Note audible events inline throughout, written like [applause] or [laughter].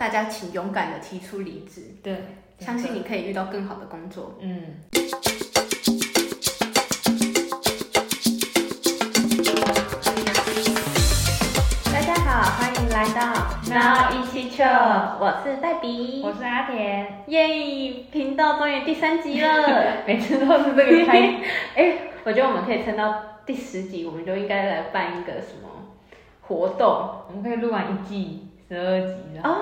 大家请勇敢的提出离职，对，相信你可以遇到更好的工作。嗯，大家好，欢迎来到那一起去我是黛比，我是阿田，耶，频道终于第三集了。[laughs] 每次都是这个开头。[laughs] 哎、我觉得我们可以撑到第十集，我们就应该来办一个什么活动。我们可以录完一季十二集了。哦。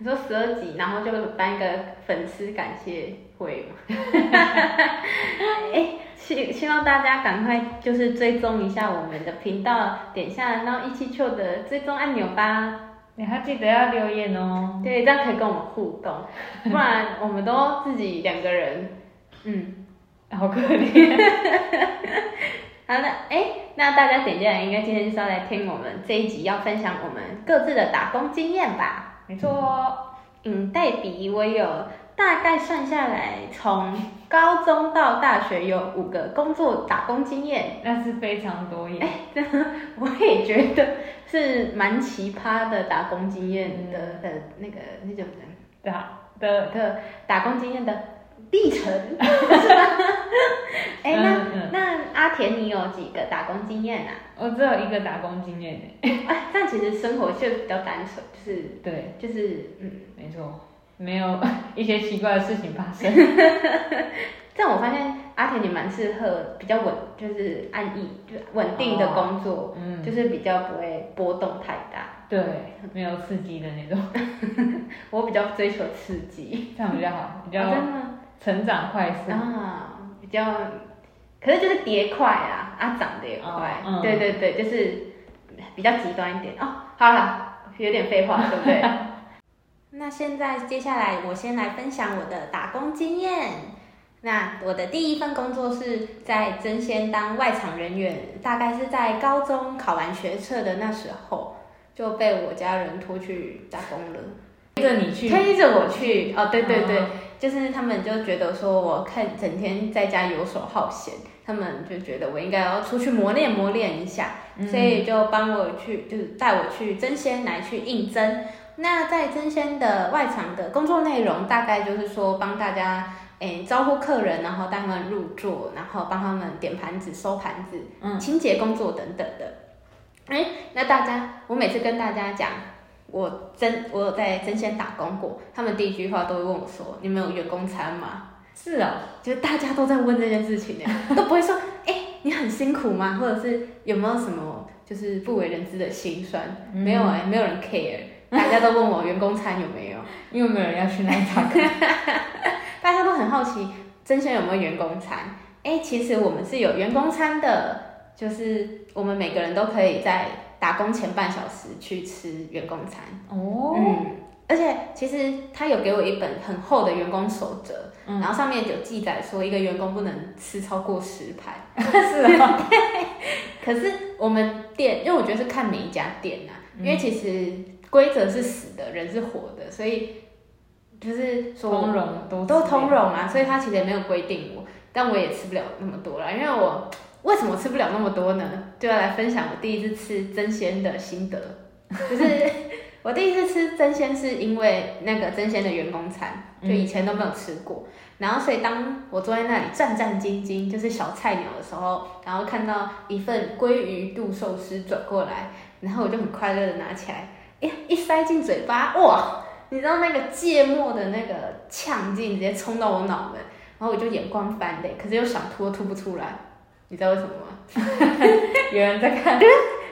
你说十二集，然后就办一个粉丝感谢会嘛？[laughs] 哎、希希望大家赶快就是追踪一下我们的频道，点下然后一七秋的追踪按钮吧。你还记得要留言哦。对，这样可以跟我们互动，[laughs] 不然我们都自己两个人，嗯。好可怜。[laughs] 好了，哎，那大家点进来，应该今天就是要来听我们这一集要分享我们各自的打工经验吧。没错，嗯，代比我有大概算下来，从高中到大学有五个工作打工经验。那是非常多耶。我也觉得是蛮奇葩的打工经验的、的那个那种对啊，的的打工经验的历程，是吧？哎、那、嗯嗯那阿田，你有几个打工经验啊？我只有一个打工经验哎。哎，但其实生活就比较单纯，就是对，就是嗯，没错，没有一些奇怪的事情发生。[laughs] 但我发现阿田你蛮适合比较稳，就是安逸，就是稳定的工作，嗯，就是比较不会波动太大。对，没有刺激的那种，[laughs] 我比较追求刺激，这样比较好，比哦较真的吗成长快速。啊，比较，可是就是叠快啊，啊长得也快，哦嗯对对对，就是比较极端一点哦。好了，有点废话，[laughs] 对不对？[laughs] 那现在接下来我先来分享我的打工经验。那我的第一份工作是在真仙当外场人员，大概是在高中考完学测的那时候，就被我家人拖去打工了。跟着你去，推着我去哦，对对对，嗯。就是他们就觉得说我看整天在家游手好闲，他们就觉得我应该要出去磨练磨练一下，嗯。所以就帮我去，就是带我去争先来去应征。那在争先的外场的工作内容，大概就是说帮大家诶招呼客人，然后带他们入座，然后帮他们点盘子、收盘子、嗯清洁工作等等的。哎，那大家，我每次跟大家讲，我真我有在真仙打工过，他们第一句话都会问我说：“你们有员工餐吗是哦，？”就是大家都在问这件事情呢，[laughs] 都不会说：“哎，你很辛苦吗？”或者是有没有什么就是不为人知的心酸？嗯没有哎、没有人 care，大家都问我员工餐有没有，[laughs] 因为没有人要去那一场。[laughs] 大家都很好奇真仙有没有员工餐。哎，其实我们是有员工餐的，就是我们每个人都可以在打工前半小时去吃员工餐。哦，嗯，而且其实他有给我一本很厚的员工守则，嗯。然后上面有记载说一个员工不能吃超过十排。[laughs] 是 [laughs] 哦，可是我们店，因为我觉得是看每一家店呐、嗯。因为其实规则是死的，人是活的，所以就是说通融都都通融啊，所以他其实也没有规定我，但我也吃不了那么多了，因为我为什么吃不了那么多呢？就要来分享我第一次吃真鲜的心得，就是 [laughs] 我第一次吃真鲜是因为那个真鲜的员工餐，就以前都没有吃过，然后所以当我坐在那里战战兢兢，就是小菜鸟的时候，然后看到一份鲑鱼肚寿司转过来，然后我就很快乐的拿起来，哎，一塞进嘴巴，哇！你知道那个芥末的那个呛劲直接冲到我脑门，然后我就眼光翻泪，可是又想吐都吐不出来，你知道为什么吗？[laughs] 有人在看，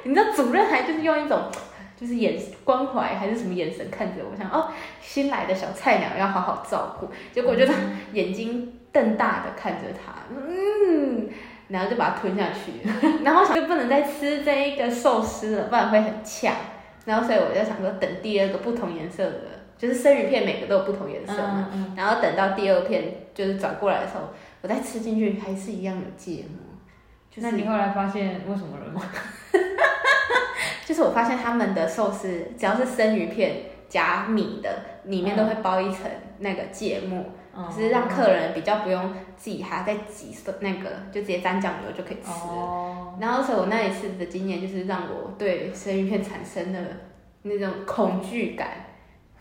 你知道主任还就是用一种就是眼关怀还是什么眼神看着我，想哦新来的小菜鸟要好好照顾，结果就他眼睛瞪大的看着他，嗯，然后就把它吞下去，[laughs] 然后想就不能再吃这一个寿司了，不然会很呛，然后所以我就想说等第二个不同颜色的，就是生鱼片每个都有不同颜色嘛，嗯嗯，然后等到第二片就是转过来的时候，我再吃进去还是一样有芥末。就是那你后来发现为什么了吗？[laughs] 就是我发现他们的寿司只要是生鱼片加米的，里面都会包一层那个芥末，嗯只是让客人比较不用自己还要再挤那个，就直接沾酱油就可以吃。哦，然后，所以我那一次的经验就是让我对生鱼片产生了那种恐惧感，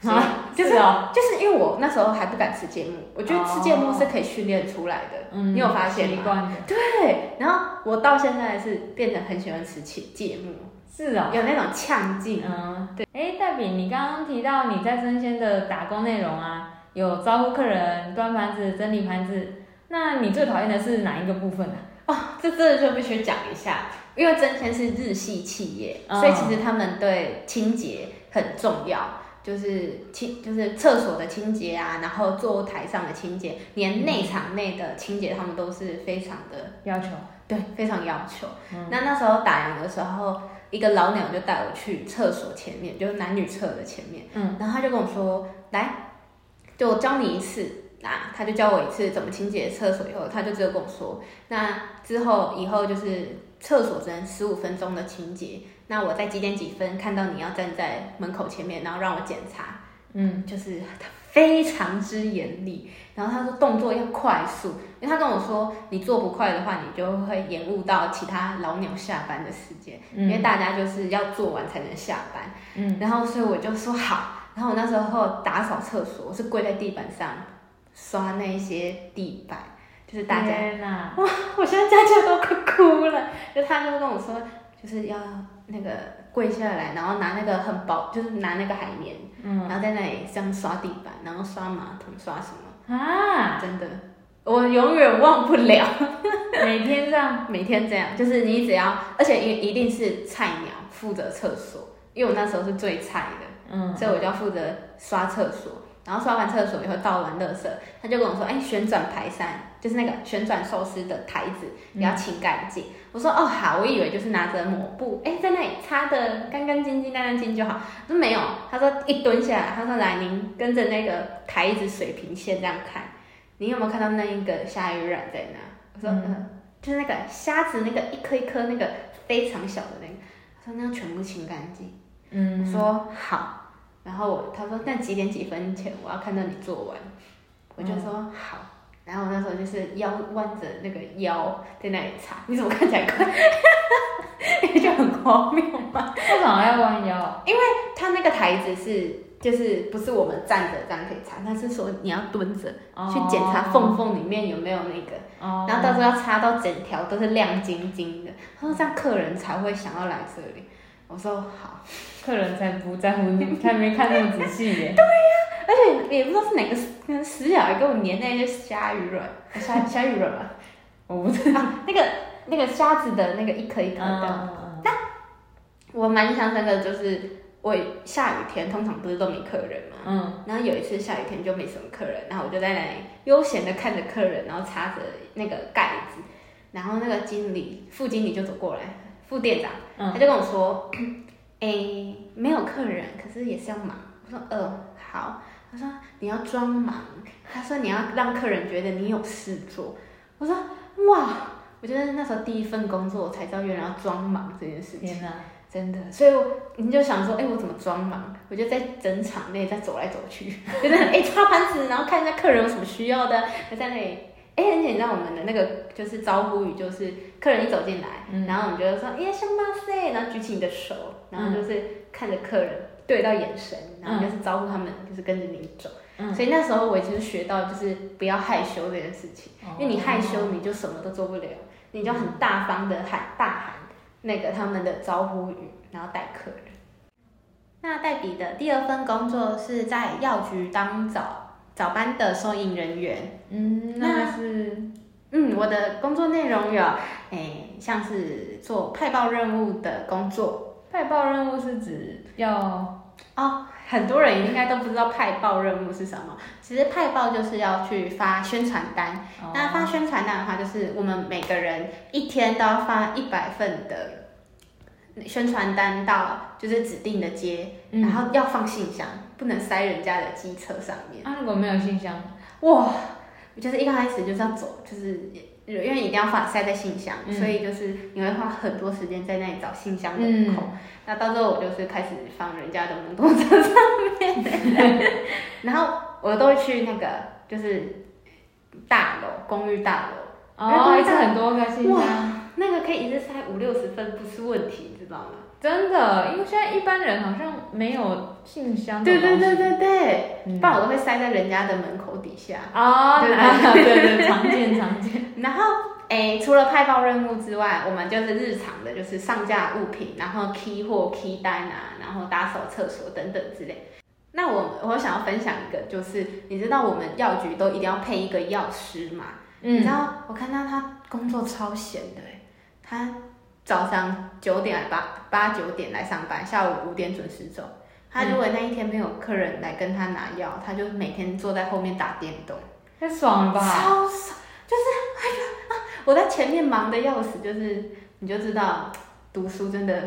所以就是哦，就是因为我那时候还不敢吃芥末，我觉得吃芥末是可以训练出来的。嗯，你有发现吗？对，然后我到现在是变得很喜欢吃芥芥末，是哦，有那种呛劲。嗯，对。哎，黛比，你刚刚提到你在生鲜的打工内容啊，有招呼客人、端盘子、整理盘子，那你最讨厌的是哪一个部分呢、哦，这真的就必须讲一下，因为真鲜是日系企业，嗯所以其实他们对清洁很重要，就是清就是厕所的清洁啊，然后坐台上的清洁，连内场内的清洁，他们都是非常的要求？对，非常要求。嗯那那时候打烊的时候，一个老鸟就带我去厕所前面，就是男女厕的前面，嗯，然后他就跟我说，来，就我教你一次。啊，他就教我一次怎么清洁厕所，以后他就只有跟我说，那之后以后就是厕所只能十五分钟的清洁，那我在几点几分看到你要站在门口前面，然后让我检查，嗯，就是他非常之严厉，然后他说动作要快速，因为他跟我说你做不快的话，你就会延误到其他老鸟下班的时间，因为大家就是要做完才能下班，嗯，然后所以我就说好，然后我那时候打扫厕所，我是跪在地板上刷那些地板，就是大家，哇，我现在家家都快哭了，就他就跟我说就是要那个跪下来，然后拿那个很薄，就是拿那个海绵。嗯然后在那里这样刷地板，然后刷马桶，刷什么？啊，真的，我永远忘不了。[laughs] 每天这样，每天这样，就是你只要，而且一一定是菜鸟负责厕所，因为我那时候是最菜的，嗯，所以我就要负责刷厕所。然后刷完厕所以后倒完垃圾，他就跟我说：“哎，旋转排扇，就是那个旋转寿司的台子，你要清干净。我说：“哦，好。”我以为就是拿着抹布，哎，在那里擦的干干净净、干干净就好。我说没有，他说一蹲下来，他说来，您跟着那个台子水平线这样看，你有没有看到那一个鲨鱼卵在那？我说嗯，就是那个虾子那个一颗一颗那个非常小的那个，他说那样全部清干净。嗯，我说好，然后我他说那几点几分前我要看到你做完，我就说好。然后我那时候就是腰弯着那个腰在那里擦，你怎么看起来快？[laughs] 就很荒谬嘛。为什么要弯腰？因为他那个台子是就是不是我们站着这样可以擦，他是说你要蹲着去检查缝缝里面有没有那个，哦，然后到时候要擦到整条都是亮晶晶的。他说这样客人才会想要来这里。我说好。客人才不在乎你，才没看那么仔细耶。[laughs] 而且也不知道是哪个那个死小孩给我粘那些虾鱼卵，虾虾鱼卵吧，[laughs] 我不知道。啊，那个那个虾子的那个一颗一颗的，嗯我蛮印象深刻的就是我下雨天通常不是都没客人嘛，嗯然后有一次下雨天就没什么客人，然后我就在那里悠闲的看着客人，然后擦着那个盖子，然后那个经理副经理就走过来，副店长，嗯他就跟我说，诶，没有客人，可是也是要忙。我说，呃，好。他说你要装忙，他说你要让客人觉得你有事做。我说，哇，我觉得那时候第一份工作我才知道原来要装忙这件事情。真的，所以我你就想说，哎、我怎么装忙？我就在整场内在走来走去，[laughs] 就是哎擦盘子，然后看一下客人有什么需要的，就在那里。哎、而且你知道我们的那个就是招呼语，就是客人一走进来，嗯。然后我们就会说，哎呀，香巴塞，然后举起你的手，然后就是看着客人对到眼神，然后就是招呼他们，就是跟着你走。嗯所以那时候我其实学到就是不要害羞这件事情，哦因为你害羞你就什么都做不了，你就很大方的喊大喊那个他们的招呼语，然后带客人。那黛比的第二份工作是在药局当早早班的收银人员。嗯，那是嗯，我的工作内容有，诶，像是做派报任务的工作派报任务是指要哦。很多人应该都不知道派报任务是什么，其实派报就是要去发宣传单。哦那发宣传单的话，就是我们每个人一天都要发一百份的宣传单到就是指定的街，嗯然后要放信箱，不能塞人家的机车上面。啊，如果没有信箱，哇，就是一开始就是要走，就是因为一定要放塞在信箱，嗯。所以就是你会花很多时间在那里找信箱的嗯。口。那到最后我就是开始放人家的摩托车上面，[laughs] 然后我都会去那个就是大楼公寓大楼，哦，一次很多个信箱，那个可以一次塞五六十份不是问题，你知道吗？真的，因为现在一般人好像没有信箱。对对对对对，嗯不然我都会塞在人家的门口底下。哦，[laughs] 对对对对，常见常见。[laughs] 然后，诶，除了派报任务之外，我们就是日常的，就是上架物品，然后 key 货、key 单啊，然后打扫厕所等等之类。那我我想要分享一个，就是你知道我们药局都一定要配一个药师嘛？你知嗯，道我看到他工作超闲的欸，他早上九点来八八九点来上班，下午五点准时走。他如果那一天没有客人来跟他拿药，他就每天坐在后面打电动。太爽了吧？超爽，就是哎呀啊！我在前面忙的要死，就是你就知道读书真的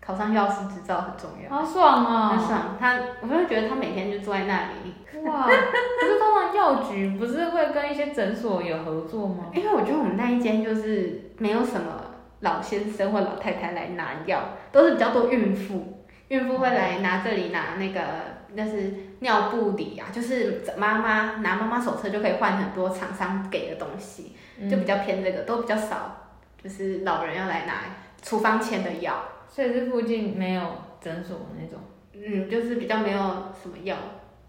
考上药师执照很重要，好爽哦！很爽。他我就会觉得他每天就坐在那里，哇，可是通常药局不是会跟一些诊所有合作吗？因为我觉得我们那一间就是没有什么老先生或老太太来拿药，都是比较多孕妇，孕妇会来拿这里拿那个那是尿布里啊，就是妈妈拿妈妈手册就可以换很多厂商给的东西。就比较偏这个，都比较少，就是老人要来拿处方前的药，所以是附近没有诊所那种。嗯，就是比较没有什么药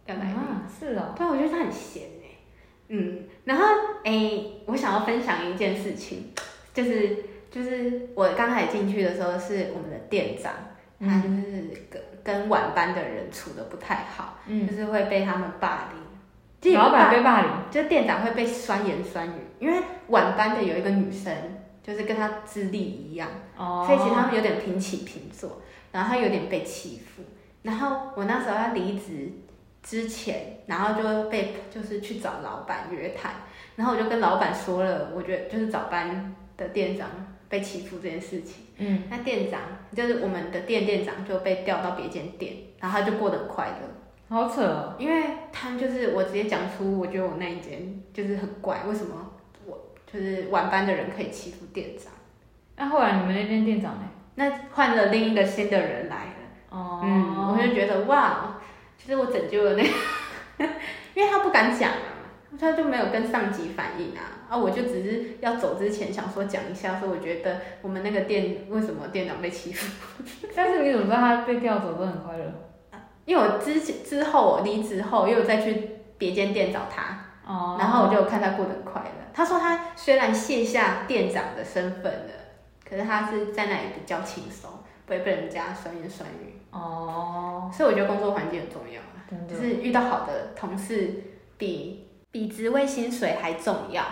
要来拿。啊，是哦。对，我觉得他很闲哎，嗯，然后哎、我想要分享一件事情，就是就是我刚才进去的时候是我们的店长，他就是跟跟晚班的人处的不太好，嗯，就是会被他们霸凌。老板被霸凌。就店长会被酸言酸语，因为晚班的有一个女生，就是跟她资历一样，哦。所以其实他们有点平起平坐，然后她有点被欺负。然后我那时候要离职之前，然后就被就是去找老板约谈，然后我就跟老板说了，我觉得就是早班的店长被欺负这件事情。嗯，那店长就是我们的店店长就被调到别间店，然后他就过得很快乐。好扯哦。因为他就是我直接讲出，我觉得我那一间就是很怪，为什么我就是晚班的人可以欺负店长？那后来你们那间店长呢？那换了另一个新的人来了，哦。嗯，我就觉得哇，其实我拯救了那个，[laughs] 因为他不敢讲啊，他就没有跟上级反映啊，啊，我就只是要走之前想说讲一下，说我觉得我们那个店为什么店长被欺负，[laughs] 但是你怎么知道他被调走都很快乐？因为我之前之后我离职后又再去别间店找他。哦。然后我就看他过得很快乐。他说他虽然卸下店长的身份了，可是他是在那里比较轻松，不会被人家酸言酸语。哦，所以我觉得工作环境很重要。就是遇到好的同事比比职位薪水还重要。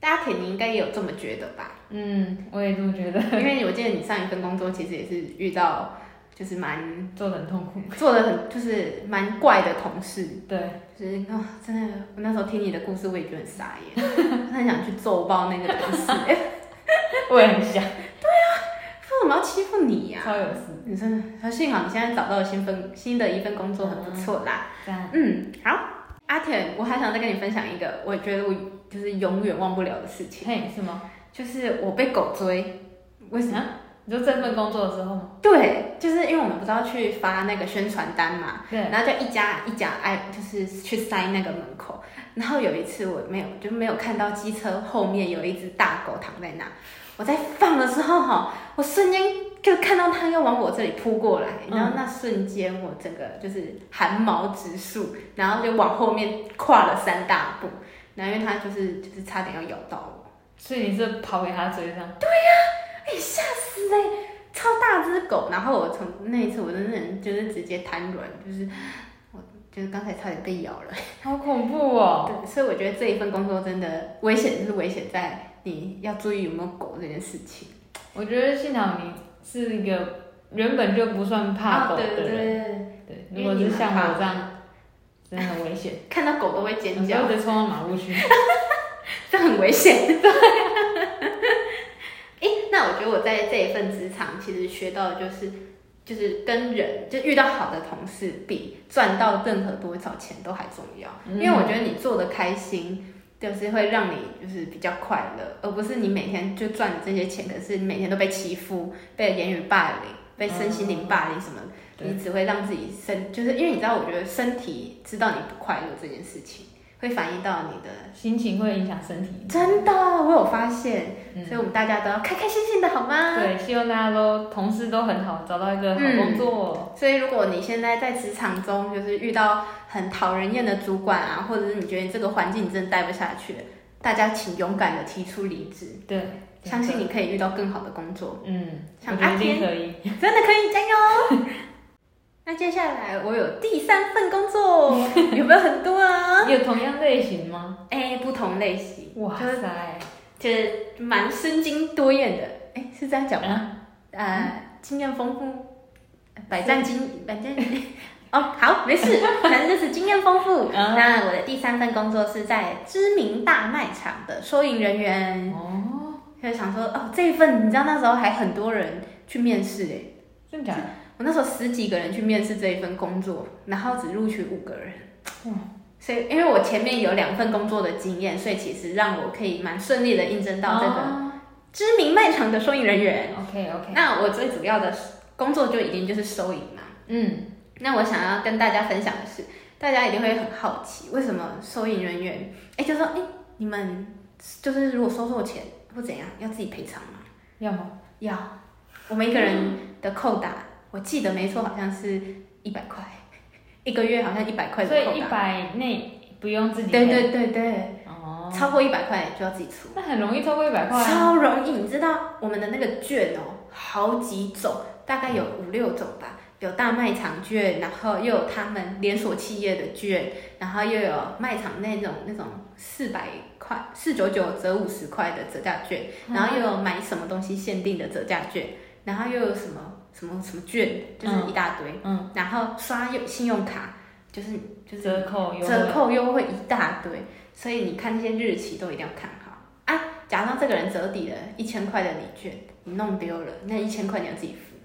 大家肯定应该也有这么觉得吧？嗯，我也这么觉得，[laughs] 因为我记得你上一份工作其实也是遇到就是蛮做的很痛苦。做的很就是蛮怪的同事，对，就是哦、真的，我那时候听你的故事，我也觉得很傻眼，[laughs] 很想去揍爆那个同事，[laughs] 我也很想，对啊为什么要欺负你呀、超有事。你真的，幸好你现在找到了新份新的一份工作，很不错啦。嗯，好，阿田，我还想再跟你分享一个，我觉得我就是永远忘不了的事情，嘿，是吗？就是我被狗追。为什么？你说这份工作的时候吗？对，就是因为我们不是要去发那个宣传单嘛，对，然后就一家一家挨，就是去塞那个门口。然后有一次我没有，就没有看到机车后面有一只大狗躺在那。我在放的时候哈，我瞬间就看到它要往我这里扑过来，然后那瞬间我整个就是汗毛直竖，然后就往后面跨了三大步。然后因为它就是就是差点要咬到我，所以你是跑给他追上？对呀哎吓死哎、超大只狗。然后我从那一次我真的就是直接瘫软，就是我就是刚才差点被咬了。[laughs] 好恐怖哦！对，所以我觉得这一份工作真的危险，就是危险在你要注意有没有狗这件事情。我觉得幸好你是一个原本就不算怕狗的啊对。对，对，如果是像我这样，真的很危险，[laughs] 看到狗都会尖叫候，直接冲到马路去。[laughs] 这很危险。[laughs] 哎、那我觉得我在这一份职场，其实学到的就是，就是跟人，就遇到好的同事，比赚到任何多少钱都还重要。因为我觉得你做的开心，就是会让你就是比较快乐，而不是你每天就赚这些钱，可是你每天都被欺负、被言语霸凌、被身心灵霸凌什么，对你只会让自己身，就是因为你知道，我觉得身体知道你不快乐这件事情，会反映到你的。心情会影响身体。真的，我有发现，嗯所以我们大家都要开开心心的，好吗？对，希望大家都同事都很好，找到一个好工作。所以，如果你现在在职场中，就是遇到很讨人厌的主管啊，或者是你觉得这个环境你真的待不下去了，大家请勇敢的提出离职，对，相信你可以遇到更好的工作，嗯，像我觉得一定阿天可以。[laughs] 真的可以加油！那接下来我有第三份工作，[laughs] 有没有很多啊？有同样类型吗？哎、不同类型，哇就是塞，就是蛮身经多艳的，哎、是这样讲吗？嗯，呃，经验丰富，百战经百战。[laughs] 哦，好，没事，反正就是经验丰富。嗯 [laughs] 那我的第三份工作是在知名大卖场的收银人员，哦，就想说，哦，这一份你知道那时候还很多人去面试哎，真的假的？我那时候十几个人去面试这一份工作，然后只录取五个人。哇所以因为我前面有两份工作的经验，所以其实让我可以蛮顺利的应征到这个哦知名卖场的收银人员。OK OK，那我最主要的工作就已经就是收银嘛。嗯，那我想要跟大家分享的是，大家一定会很好奇，为什么收银人员，哎、就说，哎、你们就是如果收错钱或怎样，要自己赔偿吗？要吗？要，我们一个人的扣打，我记得没错，好像是一百块，[laughs] 一个月好像一百块的所以一。百内不用自己对对对对，哦，超过一百块就要自己出。那很容易超过一百块啊。超容易，你知道我们的那个券哦，好几种，大概有五六种吧。有大卖场券，然后又有他们连锁企业的券，然后又有卖场那种那种四百块、四九九折五十块的折价券，然后又有买什么东西限定的折价券，然后又有什么什么什么券，就是一大堆，嗯，然后刷用信用卡，就是就是折扣优惠折扣优惠一大堆，所以你看那些日期都一定要看好啊。假装这个人折抵了一千块的礼券，你弄丢了，那一千块你要自己付。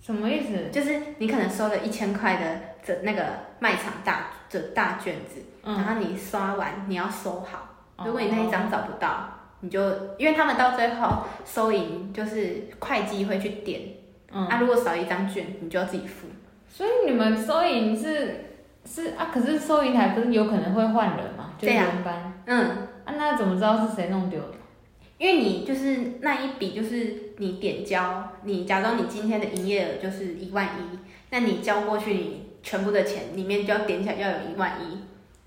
什么意思？就是你可能收了一千块的折那个卖场大这大卷子，嗯然后你刷完你要收好。哦如果你那一张找不到，你就因为他们到最后收银就是会计会去点，嗯，啊，如果少一张券，你就要自己付。所以你们收银是是啊，可是收银台不是有可能会换人嘛？就轮班。嗯，啊，那怎么知道是谁弄丢的？因为你就是那一笔，就是你点交，你假装你今天的营业额就是一万一，那你交过去你全部的钱里面就要点起来要有一万一，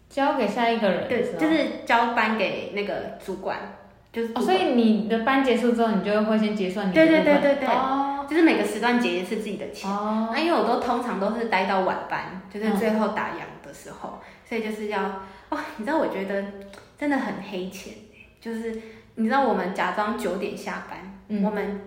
交给下一个人对就是交班给那个主管，就是哦，所以你的班结束之后，你就会先结算你的对对对对对。哦。就是每个时段结一次自己的钱。哦，那因为我都通常都是待到晚班，就是最后打烊的时候，所以就是要哦，你知道我觉得真的很黑钱，就是你知道我们假装九点下班，嗯。我们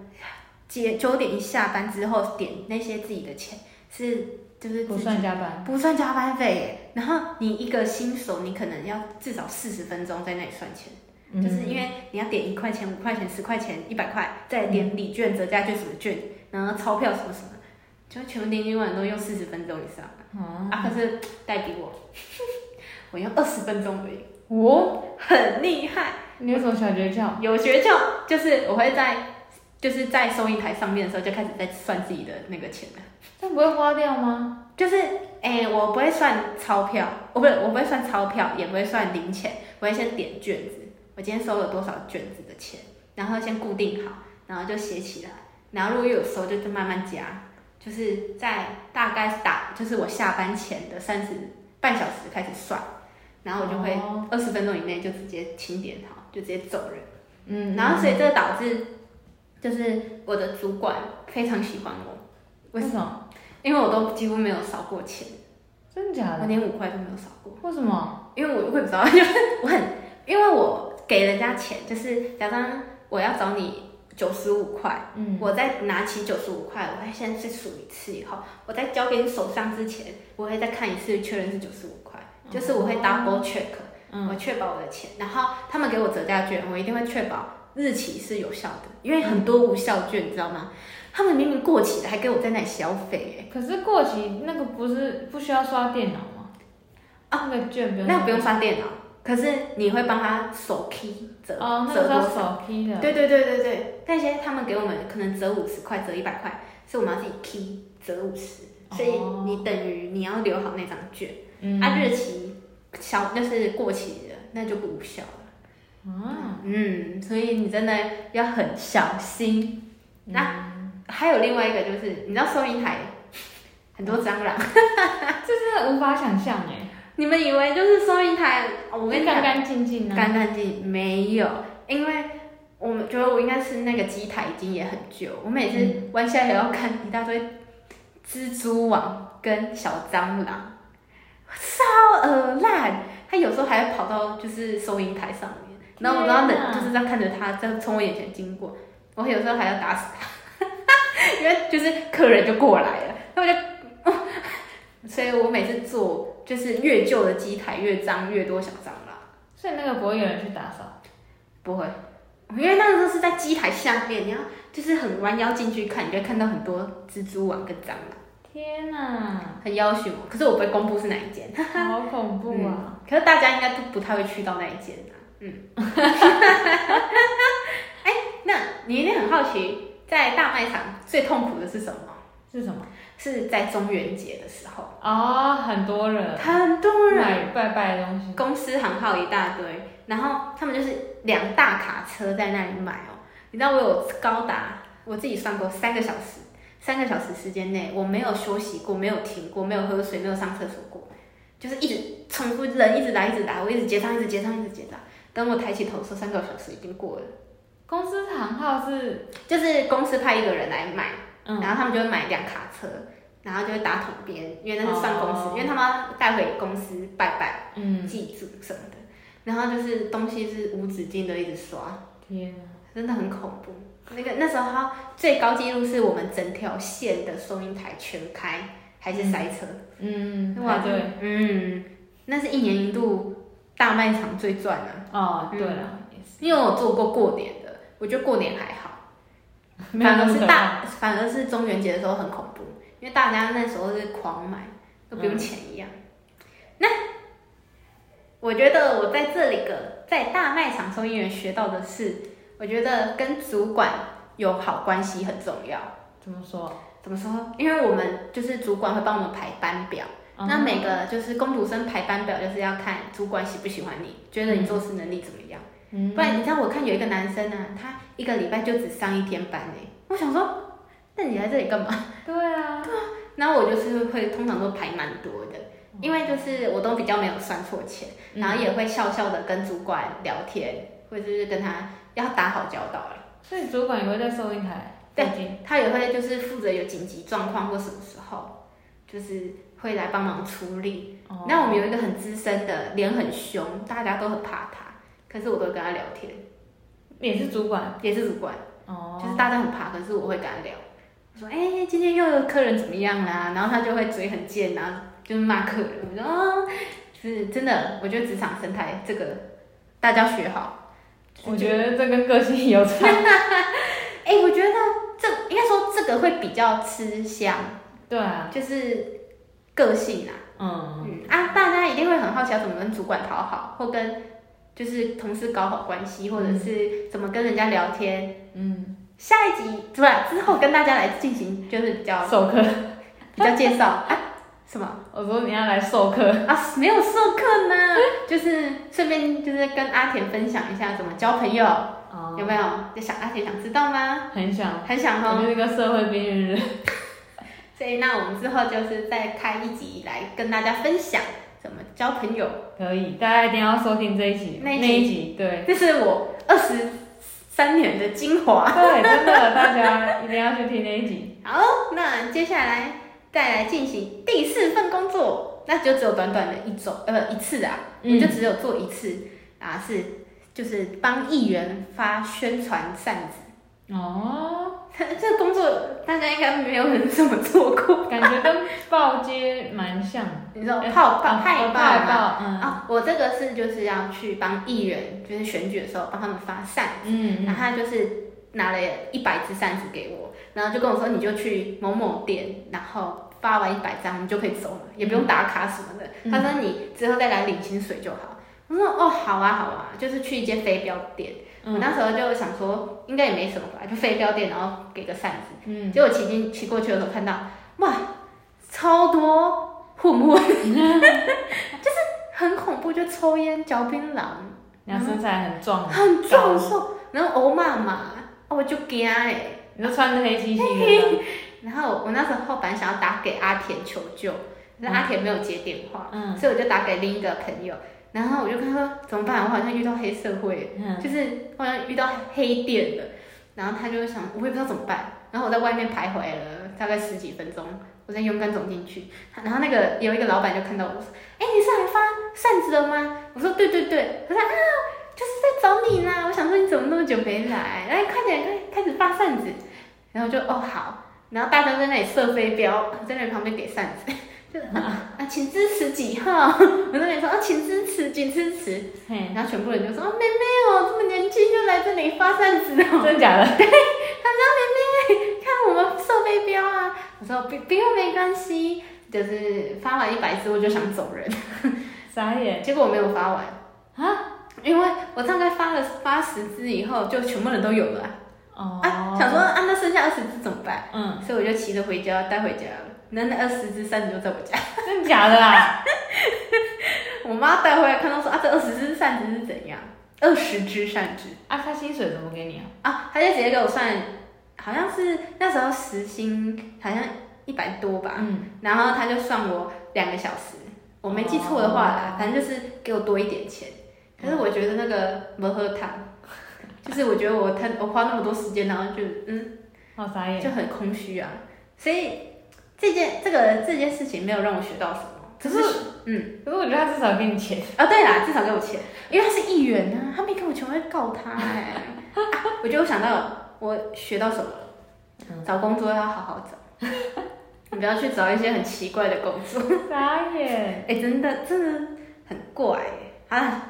结九点一下班之后点那些自己的钱是就是不算加班，不算加班费耶，然后你一个新手你可能要至少四十分钟在那里算钱。嗯。就是因为你要点一块钱、五块钱、十块钱、一百块，再点礼券、折价券什么券，然后钞票什么什么，就全部点点完都用四十分钟以上哦，啊！可是代比我，[laughs] 我用二十分钟而已，哦，很厉害，你有什么小诀窍？有诀窍，就是我会在就是在收银台上面的时候就开始在算自己的那个钱了，不会花掉吗？就是哎、我不会算钞票，我不是我不会算钞票，也不会算零钱，我会先点卷子，我今天收了多少卷子的钱，然后先固定好，然后就写起来，然后如果又有收就慢慢加，就是在大概打就是我下班前的三十半小时开始算，然后我就会哦二十分钟以内就直接清点好，就直接走人。嗯，然后所以这个导致就是我的主管非常喜欢我，为什么？因为我都几乎没有少过钱，真假的？我连五块都没有少过。为什么？因为我我也不知道，就 [laughs] 是我很，因为我给人家钱，就是假装我要找你九十五块，嗯，我再拿起九十五块，我会先去数一次，以后我再交给你手上之前，我会再看一次，确认是九十五块，就是我会 double check，、嗯。我确保我的钱，然后他们给我折价券，我一定会确保日期是有效的，因为很多无效券，你知道吗？他们明明过期了，还给我在那里消费，哎，可是过期那个不是不需要刷电脑吗？啊，那个券不用，那不用刷电脑，可是你会帮他手 key 折，哦，那折多少？个手 key 的。对对对对对，那些他们给我们可能折五十块、折一百块，是我们要自己 key 折五十，所以哦你等于你要留好那张券，嗯，啊日期小就是过期了，那就不无效了。啊，嗯，所以你真的要很小心。那还有另外一个就是，你知道收银台很多蟑螂，[laughs] 这真的无法想象哎，你们以为就是收银台，哦我跟你讲，干干净净啊，干干净没有，因为我们觉得我应该是那个机台已经也很旧，我每次弯下来也要看一大堆蜘蛛网跟小蟑螂，超恶烂。它有时候还会跑到就是收银台上面，然后我都要天哪忍，就是这样看着它在从我眼前经过，我有时候还要打死它，[laughs] 因为就是客人就过来了，那我就。[laughs] 所以我每次做就是越旧的机台越脏越多小蟑螂。所以那个不会有人去打扫。不会，因为那个时候是在机台下面，你要就是很弯腰进去看，你就会看到很多蜘蛛网跟蟑螂，天哪，很要求。可是我不会公布是哪一间，好恐怖啊！嗯可是大家应该都不太会去到那一间啊。嗯，[laughs] 哎、那你一定很好奇，在大卖场最痛苦的是什么？是什么？是在中元节的时候，哦，很多人很多人买拜拜的东西。公司行号一大堆，然后他们就是两大卡车在那里买哦。你知道我有高达，我自己算过三个小时，三个小时时间内我没有休息过，没有停过，没有喝水，没有上厕所过，就是一直重复人一直来一直来，我一直结账，一直结账，一直结账。等我抬起头说，三个小时已经过了。公司行号是，就是公司派一个人来买，嗯，然后他们就会买两卡车，然后就会打桶边，因为那是算公司，哦。因为他们要带回公司拜拜。嗯，祭祖什么的，然后就是东西是无止境的一直刷，天啊，真的很恐怖。那个那时候它最高纪录是我们整条线的收银台全开，还是塞车。嗯，哇哇，对，嗯，那是一年一度大卖场最赚的、哦，嗯。对了，因为我做过过年的，我觉得过年还好，反而是。大，反而是中元节的时候很恐怖，因为大家那时候是狂买，都不用钱一样。那我觉得我在这里个在大卖场收银员学到的是，我觉得跟主管有好关系很重要。怎么说？怎么说？因为我们就是主管会帮我们排班表，嗯那每个就是工读生排班表就是要看主管喜不喜欢你，觉得你做事能力怎么样。嗯不然你知道我看有一个男生啊，他一个礼拜就只上一天班哎，我想说，那你来这里干嘛？对啊，然后我就是会通常都排蛮多的，因为就是我都比较没有算错钱，然后也会笑笑的跟主管聊天，或者是跟他要打好交道了。所以主管也会在收银台对。他也会就是负责有紧急状况或什么时候，就是会来帮忙处理。哦那我们有一个很资深的，脸很凶，大家都很怕他，可是我都会跟他聊天，也是主管？也是主管。哦，就是大家很怕，可是我会跟他聊，说哎、今天又有客人怎么样啦、然后他就会嘴很贱啊，就是骂客人。我说哦，是真的，我觉得职场生态这个大家学好。我觉得这跟个性有差。[laughs] 哎、我觉得这应该说这个会比较吃香，对啊，就是个性啊，嗯，嗯。啊，大家一定会很好奇要怎么跟主管讨好，或跟就是同事搞好关系，或者是怎么跟人家聊天。嗯，下一集对吧？之后跟大家来进行就是比较授课。[laughs] 比较介绍啊什么我说你要来授课。啊？没有授课呢，就是顺便就是跟阿田分享一下怎么交朋友，哦有没有？就想阿田想知道吗？很想，很想哦。我就是个社会边缘人。[laughs] 所以那我们之后就是再开一集来跟大家分享怎么交朋友。可以，大家一定要收听这一集，那一集对，这是我二十三年的精华。对，真的，大家一定要去听那一集。[laughs] 好，那接下来再来进行第四份工作，那就只有短短的一周，呃，一次啊，嗯我就只有做一次啊，是就是帮议员发宣传扇子。哦，[laughs] 这个工作大家应该没有人这么做过，感觉跟报街蛮像。你知道哎泡泡啊派报吗？嗯啊，我这个是就是要去帮艺人，就是选举的时候帮他们发扇子，嗯嗯，然后他就是拿了一百支扇子给我，然后就跟我说你就去某某店，然后发完一百张你就可以走了，也不用打卡什么的。嗯他说你之后再来领薪水就好。我说哦好啊好啊，就是去一间飞镖店。我嗯那时候就想说应该也没什么吧，就飞镖店，然后给个扇子。嗯，结果骑进骑过去的时候看到，哇，超多混混，[laughs] 就是很恐怖，就就抽烟、嚼槟榔，然后身材很壮，很壮硕，然后欧妈妈，哦我就惊哎。你都穿的黑漆漆的，然后我那时候本来想要打给阿田求救，可是阿田没有接电话，嗯。所以我就打给另一个朋友，然后我就跟他说怎么办？我好像遇到黑社会，嗯，就是好像遇到黑店了。然后他就想，我也不知道怎么办。然后我在外面徘徊了大概十几分钟，我才勇敢走进去。然后那个有一个老板就看到我说：“哎，你是来发扇子的吗？”我说：“对对对。”他说：“啊，就是在找你啦。我想说你怎么那么久没来？来，快点，快开始发扇子。”然后就哦好，然后大家在那里射飞镖，在那里旁边给扇子，就 [laughs] 啊啊，请支持几号？[laughs] 我在那里说啊，请支持，请支持。嘿，然后全部人就说：“啊，妹妹哦，这么年轻就来这里发扇子哦。[laughs] ”真的假的？看我们射飞镖啊！我说不不用没关系，就是发完一百支我就想走人，傻眼结果我没有发完，啊！因为我大概发了八十支以后，就全部人都有了啊，啊哦，想说啊那剩下二十支怎么办？嗯，所以我就骑着回家带回家了。那那二十只扇子就在我家，真的假的啊？[laughs] 我妈带回来看到说啊这二十只扇子是怎样？二十只扇子啊，他薪水怎么给你啊？啊，她就直接给我算，好像是那时候时薪好像一百多吧，嗯，然后他就算我两个小时，我没记错的话啦，哦反正就是给我多一点钱。可是我觉得那个没喝汤，就是我觉得我他我花那么多时间，然后就嗯好傻眼。就很空虚啊。所以这件这个这件事情没有让我学到什么，可只是嗯可是我觉得他至少给你钱。啊对啦，至少给我钱，因为他是议员啊，他没给我钱我会告他哎、[laughs] 啊我觉得我想到我学到什么了，嗯找工作要好好找，[laughs] 你不要去找一些很奇怪的工作。傻眼。[laughs] 哎、真的真的很怪哎。好了，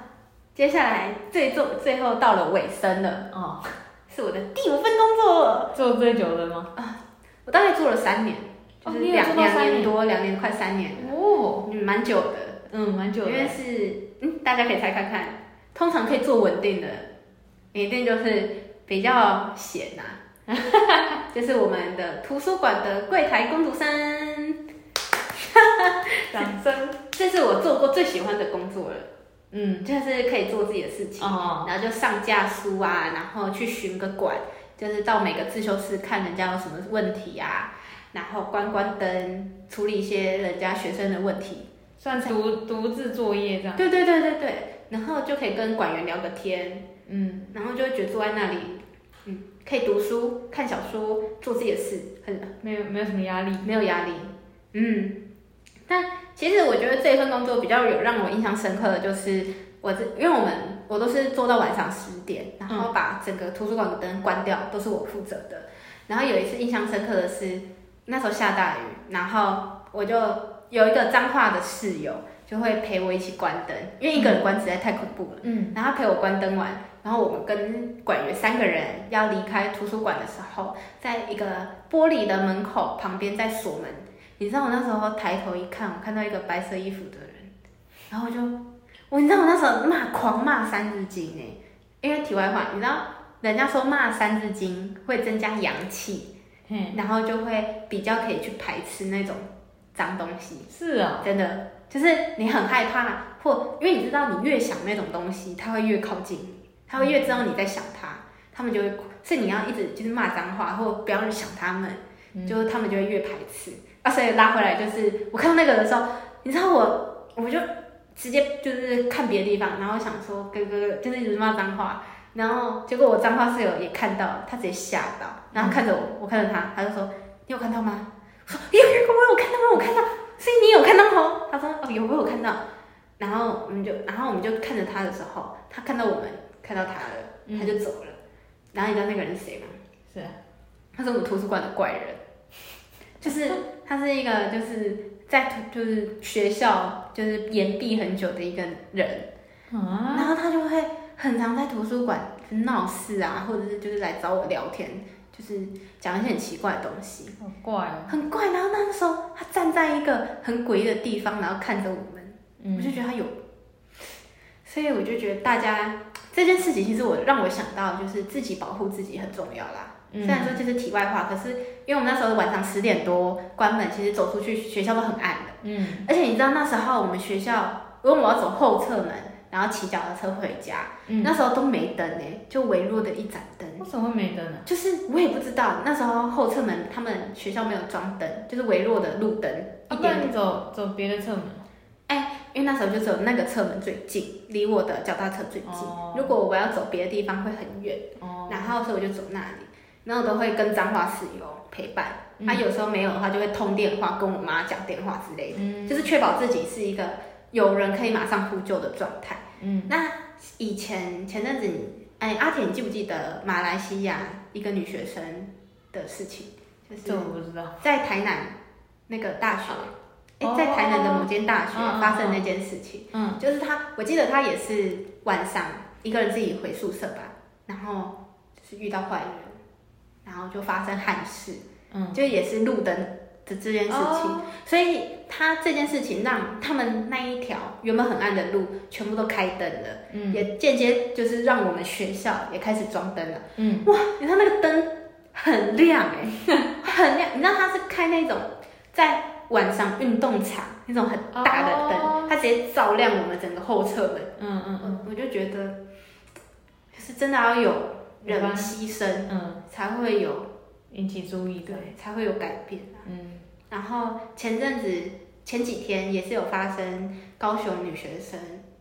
接下来最最最后到了尾声了，哦，是我的第五份工作，做最久的吗？啊我大概做了三年，就是哦两两、年年多，两年快三年，哦，嗯，蛮久的。嗯，蛮久的。因为是嗯，大家可以猜看看，通常可以做稳定的，一定就是比较闲呐、[laughs] 就是我们的图书馆的柜台工读生，掌声。这是我做过最喜欢的工作了。嗯，就是可以做自己的事情，哦，然后就上架书啊，然后去巡个馆，就是到每个自修室看人家有什么问题啊，然后关关灯，处理一些人家学生的问题。算独独自作业这样。对对对对对，然后就可以跟管员聊个天，嗯，然后就会觉得坐在那里，嗯，可以读书、看小说、做自己的事，很没有没有什么压力。没有压力。嗯，但其实我觉得这一份工作比较有让我印象深刻的就是我这，因为我们我都是做到晚上十点，然后把整个图书馆的灯关掉，都是我负责的。然后有一次印象深刻的是，那时候下大雨，然后我就有一个脏话的室友就会陪我一起关灯，因为一个人关实在太恐怖了。嗯，然后陪我关灯完，然后我们跟管员三个人要离开图书馆的时候，在一个玻璃的门口旁边在锁门。你知道我那时候抬头一看，我看到一个白色衣服的人，然后我就，我你知道我那时候骂狂骂三字经哎，因为题外话，你知道人家说骂三字经会增加阳气，嘿，然后就会比较可以去排斥那种脏东西。是啊。真的，就是你很害怕，或因为你知道你越想那种东西，它会越靠近你，它会越知道你在想它，他们就会，是你要一直就是骂脏话，或不要去想他们，嗯就他们就会越排斥。啊，所以拉回来就是我看到那个的时候，你知道我我就直接就是看别的地方，然后想说哥哥就是一直骂脏话。然后结果我脏话室友也看到了，他直接吓到，然后看着我，我看着他，他就说：“你有看到吗？”我说：“有有有，我有看到，我有看到。”所以你有看到吗？他说哦有，我有看到。然后我们就，然后我们就看着他的时候，他看到我们，看到他了，他就走了。然后你知道那个人是谁吗？是啊他是我们图书馆的怪人，就是他是一个就是在图就是学校就是延毕很久的一个人，啊，然后他就会很常在图书馆闹事啊，或者是就是来找我聊天，就是讲一些很奇怪的东西。好怪哦。很怪。然后那时候他站在一个很诡异的地方，然后看着我们，嗯我就觉得他有，所以我就觉得大家这件事情，其实我让我想到就是自己保护自己很重要啦。嗯虽然说这是题外话，可是因为我们那时候晚上十点多关门，其实走出去学校都很暗的，嗯，而且你知道那时候我们学校因为我要走后侧门，然后骑脚踏车回家，嗯，那时候都没灯哎，就微弱的一盏灯。为什么会没灯呢？就是我也不知道，那时候后侧门他们学校没有装灯，就是微弱的路灯啊，一你走走别的侧门。因为那时候就只有那个侧门最近，离我的脚踏车最近。哦如果我要走别的地方会很远，哦，然后所以我就走那里，然后都会跟彰化室友陪伴。嗯他、有时候没有的话，就会通电话跟我妈讲电话之类的，嗯就是确保自己是一个有人可以马上呼救的状态。嗯。那以前前阵子你，哎，阿田，你记不记得马来西亚一个女学生的事情？就是这我不知道。在台南那个大学，哎、哦。在台南的某间大学发生那件事情，嗯。就是她，我记得她也是晚上一个人自己回宿舍吧，然后就是遇到坏人，然后就发生憾事，嗯，就也是路灯的这件事情，哦。所以他这件事情让他们那一条原本很暗的路全部都开灯了，嗯也间接就是让我们学校也开始装灯了。嗯哇你看那个灯很亮哎、[laughs] 很亮。你知道他是开那种在晚上运动场那种很大的灯，哦它直接照亮我们整个后侧门。嗯嗯嗯我我就觉得，就是真的要有人牺牲，嗯，才会有引起注意的。对，才会有改变啊。嗯然后前阵子前几天也是有发生高雄女学生，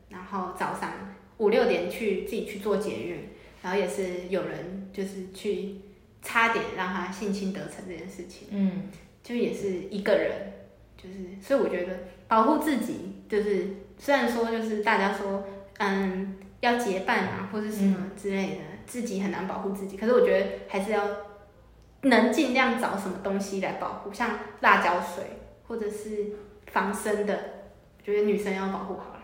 然后早上五六点去自己去做捷运，然后也是有人就是去差点让她性侵得逞这件事情，嗯。就也是一个人，就是所以我觉得保护自己，就是虽然说就是大家说嗯要结伴啊或者什么之类的，自己很难保护自己，可是我觉得还是要能尽量找什么东西来保护，像辣椒水或者是防身的，我觉得女生要保护好了，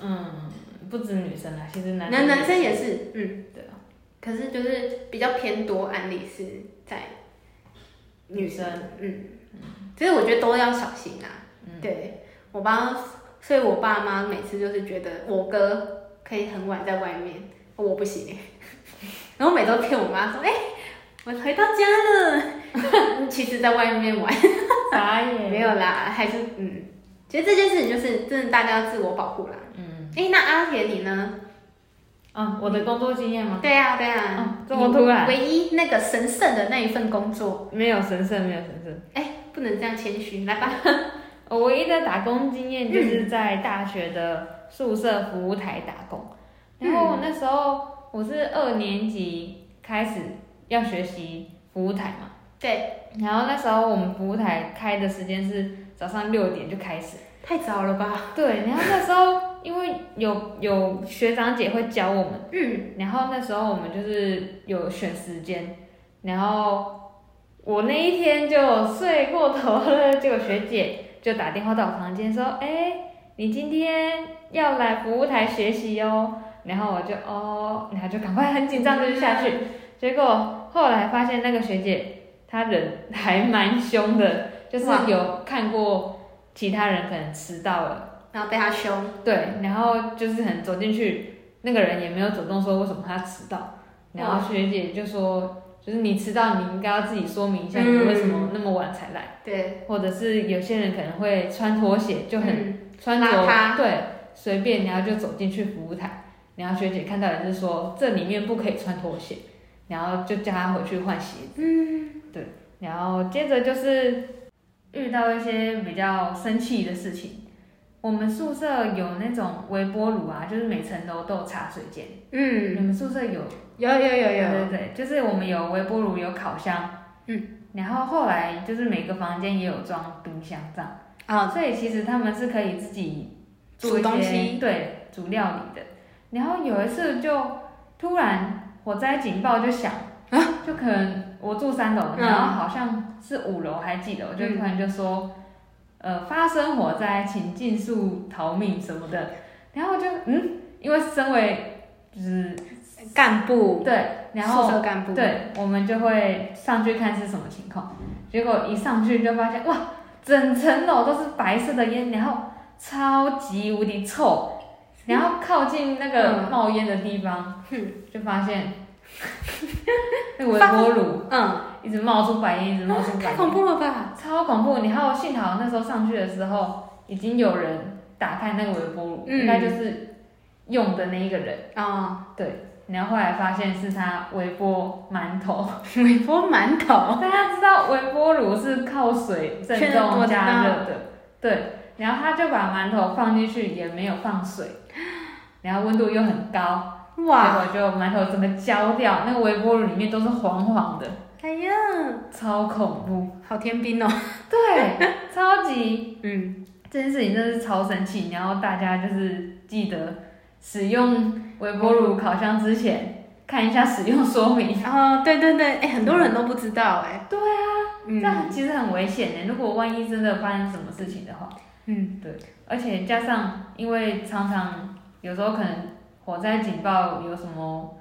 嗯，不止女生啊，其实男男男生也是，嗯，对啊。可是就是比较偏多案例是在女生，嗯，其实我觉得都要小心啊。嗯。对。我爸，所以我爸妈每次就是觉得我哥可以很晚在外面，我不行。[laughs] 然后每周骗我妈说：“哎、我回到家了。” [laughs] 其实，在外面玩傻眼。没有啦，还是嗯，其实这件事情就是真的，大家要自我保护啦。嗯哎、那阿铁你呢？啊，我的工作经验吗？对呀、对呀、嗯这么突然唯一那个神圣的那一份工作，没有神圣，没有神圣。哎、不能这样谦虚，来吧。[laughs] 我唯一的打工经验就是在大学的宿舍服务台打工，然后那时候我是二年级开始要学习服务台嘛，对，然后那时候我们服务台开的时间是早上六点就开始，太早了吧？对，然后那时候因为有有学长姐会教我们，嗯，然后那时候我们就是有选时间，然后我那一天就睡过头了，结果学姐就打电话到我房间说：“哎，你今天要来服务台学习哦。”然后我就哦，然后就赶快很紧张的就下去，结果后来发现那个学姐她人还蛮凶的，就是有看过其他人可能迟到了。然后被他凶，对，然后就是很走进去，那个人也没有主动说为什么他迟到，然后学姐就说，就是你迟到，你应该要自己说明一下你为什么那么晚才来，对，或者是有些人可能会穿拖鞋，就很嗯。穿着对随便，然后就走进去服务台，然后学姐看到也是说这里面不可以穿拖鞋，然后就叫他回去换鞋子，嗯，对，然后接着就是遇到一些比较生气的事情。我们宿舍有那种微波炉啊，就是每层楼都有茶水间。嗯，你们宿舍有？有有有有，对对，就是我们有微波炉，有烤箱。嗯。然后后来就是每个房间也有装冰箱这样，啊，所以其实他们是可以自己做一煮东些西对，煮料理的。然后有一次就突然火灾警报就响，啊就可能我住三楼，然后好像是五楼还记得，我就突然就说，呃，发生火灾，请尽速逃命什么的。然后就嗯，因为身为就是干部，对，然宿后舍干部，，对，我们就会上去看是什么情况。结果一上去就发现，哇，整层楼都是白色的烟，然后超级无敌臭。然后靠近那个嗯冒烟的地方，嗯就发现 [laughs] 那个微波炉。嗯，一直冒出白烟，一直冒出白太恐，怖了吧？超恐怖。然后幸好那时候上去的时候，已经有人打开那个微波炉，嗯。应该就是用的那一个人。哦，对，然后后来发现是他微波馒头。[laughs] 微波馒头，[laughs] 大家知道微波炉是靠水震动加热的，对。然后他就把馒头放进去，也没有放水，然后温度又很高，结哇，果就馒头整个焦掉，那个微波炉里面都是黄黄的，哎呀，超恐怖。好天兵哦，[laughs] 对，超级。嗯，这件事情真的是超神奇。然后大家就是记得使用微波炉烤箱之前看一下使用说明，然后对对对，哎，很多人都不知道哎，对啊，嗯。这样其实很危险的。如果万一真的发生什么事情的话，嗯，对而且加上因为常常有时候可能火灾警报有什么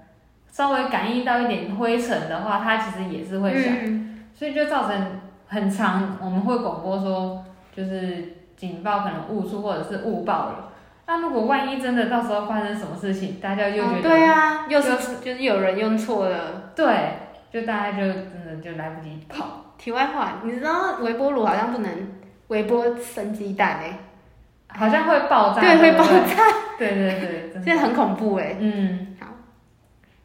稍微感应到一点灰尘的话，它其实也是会响。嗯，所以就造成很长，我们会广播说，就是警报可能误触或者是误报了。那如果万一真的到时候发生什么事情，大家又觉哦得、对啊，又就是就是有人用错了。对就大家就真的就来不及跑，题外话，你知道微波炉好像不能微波生鸡蛋哎，好像会爆炸，对，会爆炸，[laughs] 对对对，真的。这很恐怖哎。嗯，好。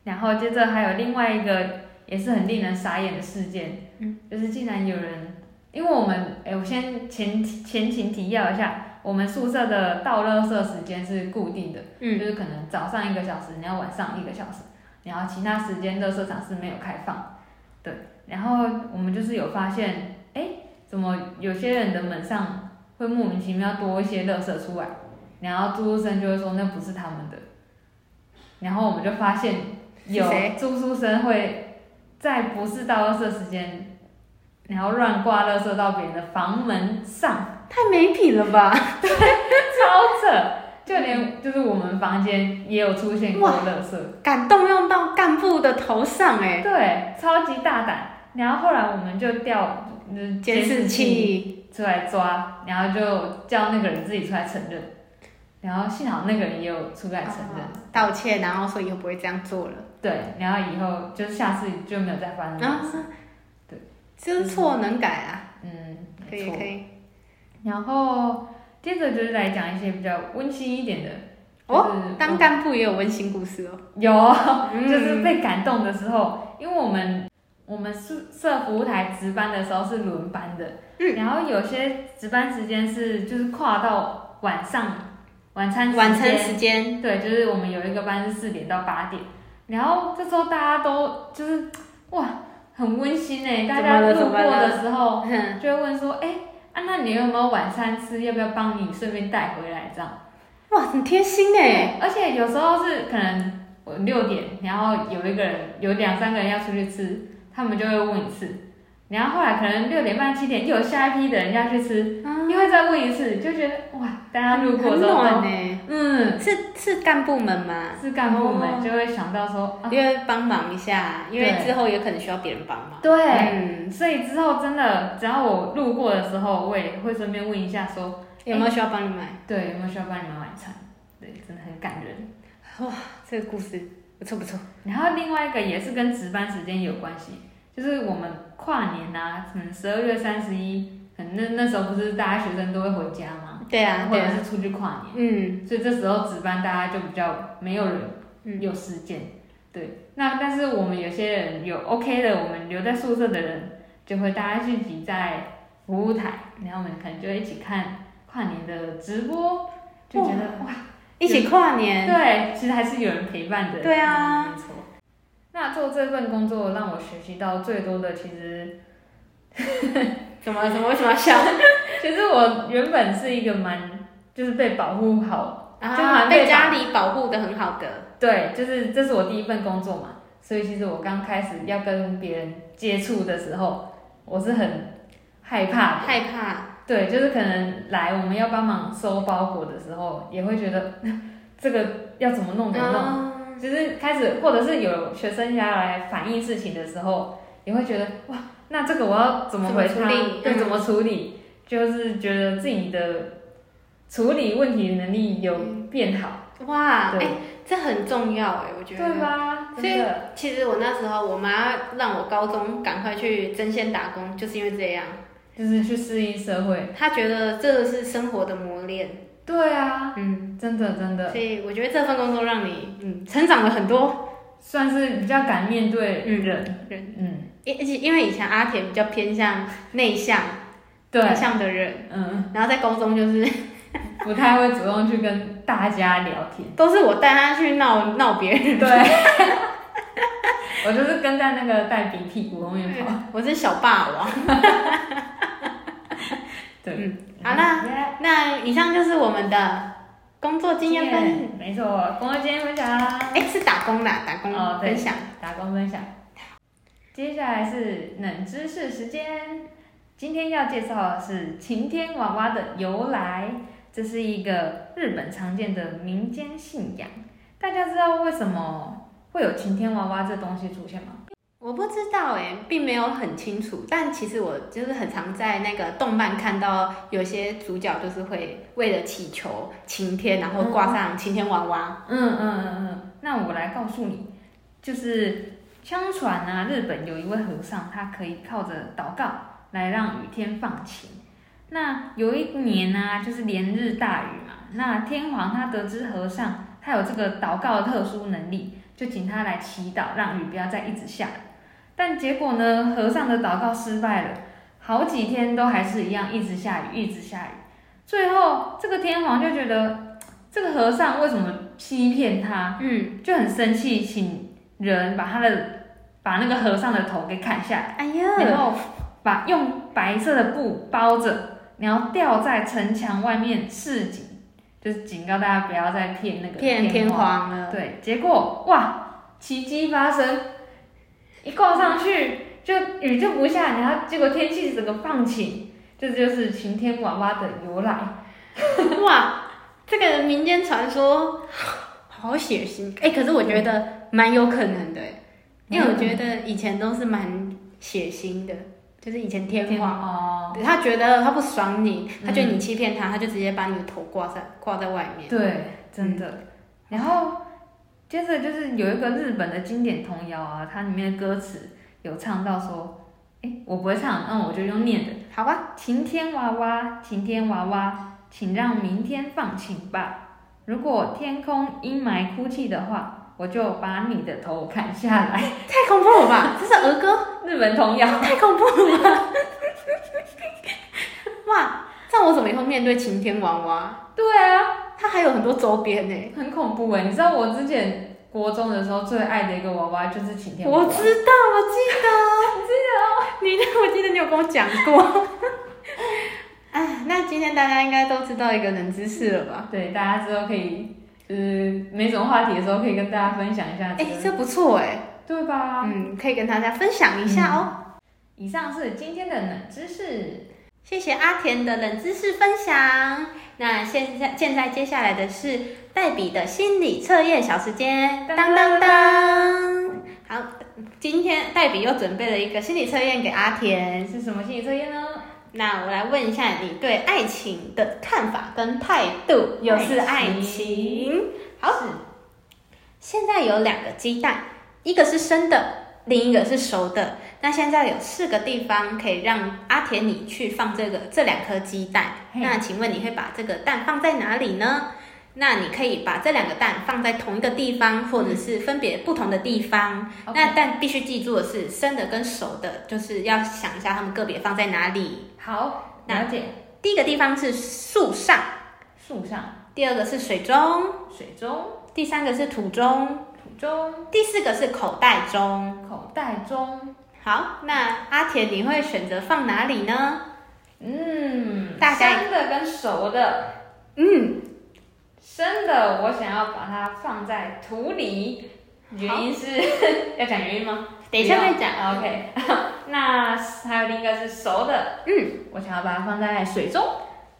然后接着还有另外一个也是很令人傻眼的事件，嗯，就是竟然有人，因为我们，哎，我先前前情提要一下，我们宿舍的倒垃圾时间是固定的，嗯。就是可能早上一个小时，然后晚上一个小时，然后其他时间垃圾场是没有开放，对，然后我们就是有发现，哎，怎么有些人的门上会莫名其妙多一些垃圾出来，然后住宿生就会说那不是他们的，然后我们就发现有谁住宿生会在不是倒垃圾时间，然后乱挂垃圾到别人的房门上，太没品了吧？对超扯！就连就是我们房间也有出现过垃圾，敢动用到干部的头上哎，对，超级大胆。然后后来我们就调就是监视器，出来抓，然后就叫那个人自己出来承认，然后幸好那个人也有出来承认，哦道歉，然后说以后不会这样做了。对，然后以后就是下次就没有再发生这啊种事，对，知错能改啊，嗯，可以可以。然后接着就是来讲一些比较温馨一点的，哦就是当干部也有温馨故事哦。有，嗯。就是被感动的时候，因为我们我们宿舍服务台值班的时候是轮班的，嗯然后有些值班时间是就是跨到晚上晚餐晚餐时间，对，就是我们有一个班是四点到八点，然后这时候大家都就是哇很温馨哎，大家路过的时候，[laughs] 就会问说，哎、啊那你有没有晚餐吃？要不要帮你顺便带回来这样？哇，很贴心哎。而且有时候是可能我六点，然后有一个人有两三个人要出去吃，他们就会问一次，然后后来可能六点半七点又有下一批的人要去吃，又会再问一次，就觉得哇，大家路过很的时候都暖呢。嗯，是是干部们吗？是干部们哦就会想到说，啊、因为帮忙一下，因为之后也可能需要别人帮忙。对，嗯，所以之后真的只要我路过的时候，我也会顺便问一下说，有没有需要帮你买？对，有没有需要帮你们晚餐？对，真的很感人。哇这个故事不错不错。然后另外一个也是跟值班时间有关系，就是我们跨年啊，可能十二月三十一，可能那那时候不是大家学生都会回家吗？对啊。或者是出去跨年，嗯所以这时候值班大家就比较没有人嗯有时间。对，那但是我们有些人有 OK 的，我们留在宿舍的人就会大家聚集在服务台，然后我们可能就一起看跨年的直播，就觉得哇，一起跨年。对，其实还是有人陪伴的。对啊嗯没错。那做这份工作让我学习到最多的，其实怎么怎么为什么要笑？[laughs] 其实我原本是一个蛮就是被保护好，就啊，蛮被被家里保护的很好的。对，就是这是我第一份工作嘛，所以其实我刚开始要跟别人接触的时候，我是很害怕的。害怕。对，就是可能来我们要帮忙收包裹的时候，也会觉得 [laughs] 这个要怎么弄怎么弄。嗯就是开始，或者是有学生要来反映事情的时候，也会觉得哇，那这个我要怎么回他？对，嗯怎么处理？就是觉得自己的处理问题能力有变好，哇，哎、对这很重要哎，我觉得。对吧？所以，其实我那时候，我妈让我高中赶快去针线打工，就是因为这样。就是去适应社会，他觉得这个是生活的磨练，对啊，嗯，真的真的。所以我觉得这份工作让你嗯成长了很多。算是比较敢面对嗯人，人，嗯，因而且因为以前阿田比较偏向内向对，内向的人，嗯，然后在高中就是 [laughs] 不太会主动去跟大家聊天。都是我带他去闹闹别人，对，[laughs] 我就是跟在那个带鼻屁股后面跑。我是小霸王。[laughs] 对，嗯好那那以上就是我们的工作经验分享，没错，工作经验分享，哎，是打工啦，打工哦分享。打工分享。接下来是冷知识时间，今天要介绍的是晴天娃娃的由来。这是一个日本常见的民间信仰。大家知道为什么会有晴天娃娃这东西出现吗？我不知道哎、并没有很清楚，但其实我就是很常在那个动漫看到有些主角就是会为了祈求晴天，然后挂上晴天娃娃。嗯嗯嗯嗯，那我来告诉你，就是相传啊，日本有一位和尚，他可以靠着祷告来让雨天放晴。那有一年呢、就是连日大雨嘛，那天皇他得知和尚他有这个祷告的特殊能力，就请他来祈祷，让雨不要再一直下了。但结果呢，和尚的祷告失败了，好几天都还是一样，一直下雨，一直下雨。最后，这个天皇就觉得这个和尚为什么欺骗他，嗯，就很生气，请人把他的把那个和尚的头给砍下来，哎呀，然后把用白色的布包着，然后吊在城墙外面示警，就是警告大家不要再骗那个骗天皇。皇了。对，结果哇，奇迹发生，一挂上去就雨就不下，然后结果天气整个放晴，这就是晴天娃娃的由来。[laughs] 哇，这个民间传说好血腥哎、可是我觉得蛮有可能的、欸，因为我觉得以前都是蛮血腥的，就是以前天皇。哦，对他觉得他不爽你，他觉得你欺骗他，他就直接把你的头挂在挂在外面。对，真的。然后接着就是有一个日本的经典童谣啊，它里面的歌词有唱到说，哎，我不会唱，那我就用念的。好吧，晴天娃娃，晴天娃娃，请让明天放晴吧。如果天空阴霾哭泣的话，我就把你的头砍下来。太恐怖了吧？这是儿歌，日本童谣。太恐怖了吧！哇，这样我怎么以后面对晴天娃娃？对啊，它还有很多周边呢。很恐怖哎！你知道我之前国中的时候最爱的一个娃娃就是晴天娃娃。我知道，我记得，[laughs] 你记得，你 [laughs] 我记得你有跟我讲过。哎，[laughs] 那今天大家应该都知道一个冷知识了吧？对，大家之后可以，就是没什么话题的时候，可以跟大家分享一下这哎、个，这不错哎，对吧？嗯，可以跟大家分享一下哦。以上是今天的冷知识。谢谢阿田的冷知识分享。那现在现在接下来的是黛比的心理测验小时间，当当当。好，今天黛比又准备了一个心理测验给阿田。是什么心理测验呢？那我来问一下你对爱情的看法跟态度，又是爱情。好，现在有两个鸡蛋，一个是生的，另一个是熟的。那现在有四个地方可以让阿田你去放这个这两颗鸡蛋。那请问你会把这个蛋放在哪里呢？那你可以把这两个蛋放在同一个地方，或者是分别不同的地方。那但必须记住的是，生的跟熟的，就是要想一下它们个别放在哪里。好，了解。第一个地方是树上，树上、第二个是水中，水中、第三个是土中，土中、第四个是口袋中。口袋中。好，那阿田你会选择放哪里呢？嗯，大概生的跟熟的，嗯，生的我想要把它放在土里，原因是 [laughs] 要讲原因吗？等一下再讲。OK，[laughs] 那还有另一个是熟的，嗯，我想要把它放在水中。